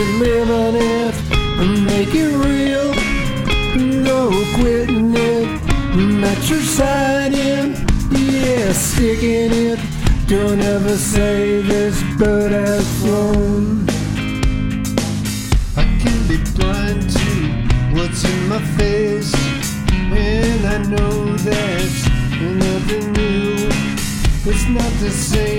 Man, nearly living it. Make it real, no quitting it. Met your side in, yeah, sticking it. Don't ever say this bird has flown. I can be blind to what's in my face, and I know that's nothing new. It's not the same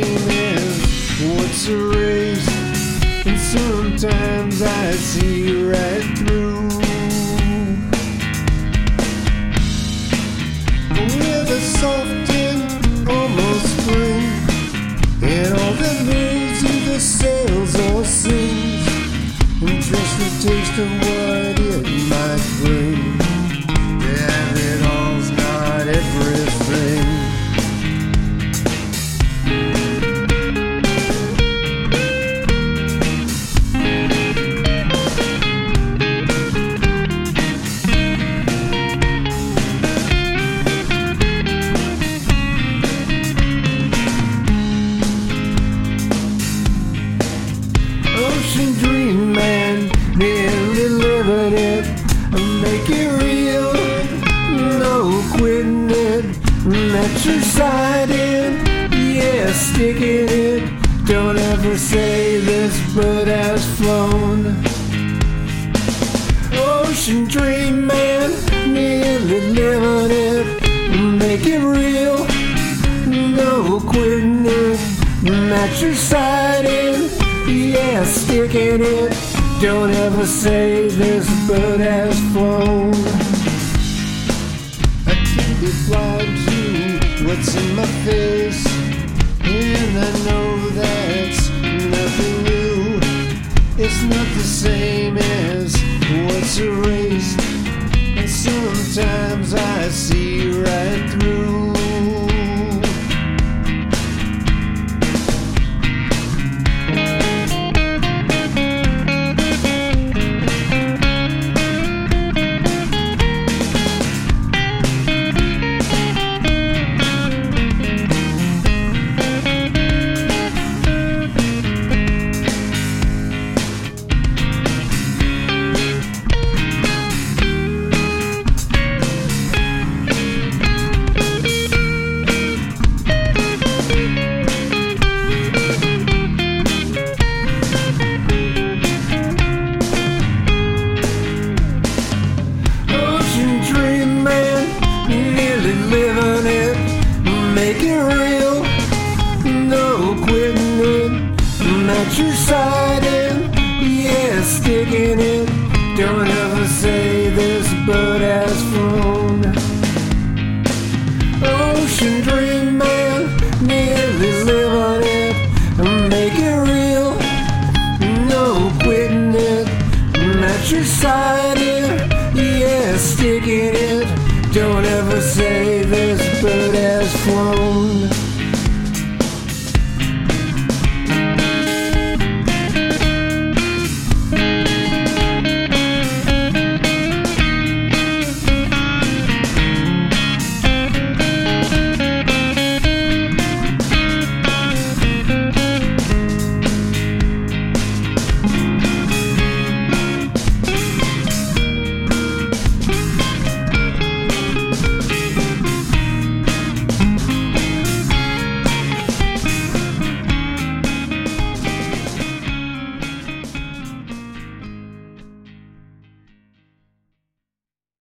Right through. With a soft and almost spring, and all that moves either sails or sings, just a taste of what it might bring. Ocean dream man, nearly living it. Make it real, no quitting it. Let your side in, yeah, stick it. Don't ever say this bird has flown. Ocean dream man, nearly living it. Make it real, no quitting it. Match your side in, yeah, stick in it. Don't ever say this bird has flown. I can be blind to what's in my face, and I know that's nothing new. It's not the same as what's erased, and sometimes I see right through. Your side in, yeah, sticking it. Don't ever say this bird has flown. Ocean dream man, nearly living it. Make it real, no quitting it. Match your side yeah, stick in it. Don't ever say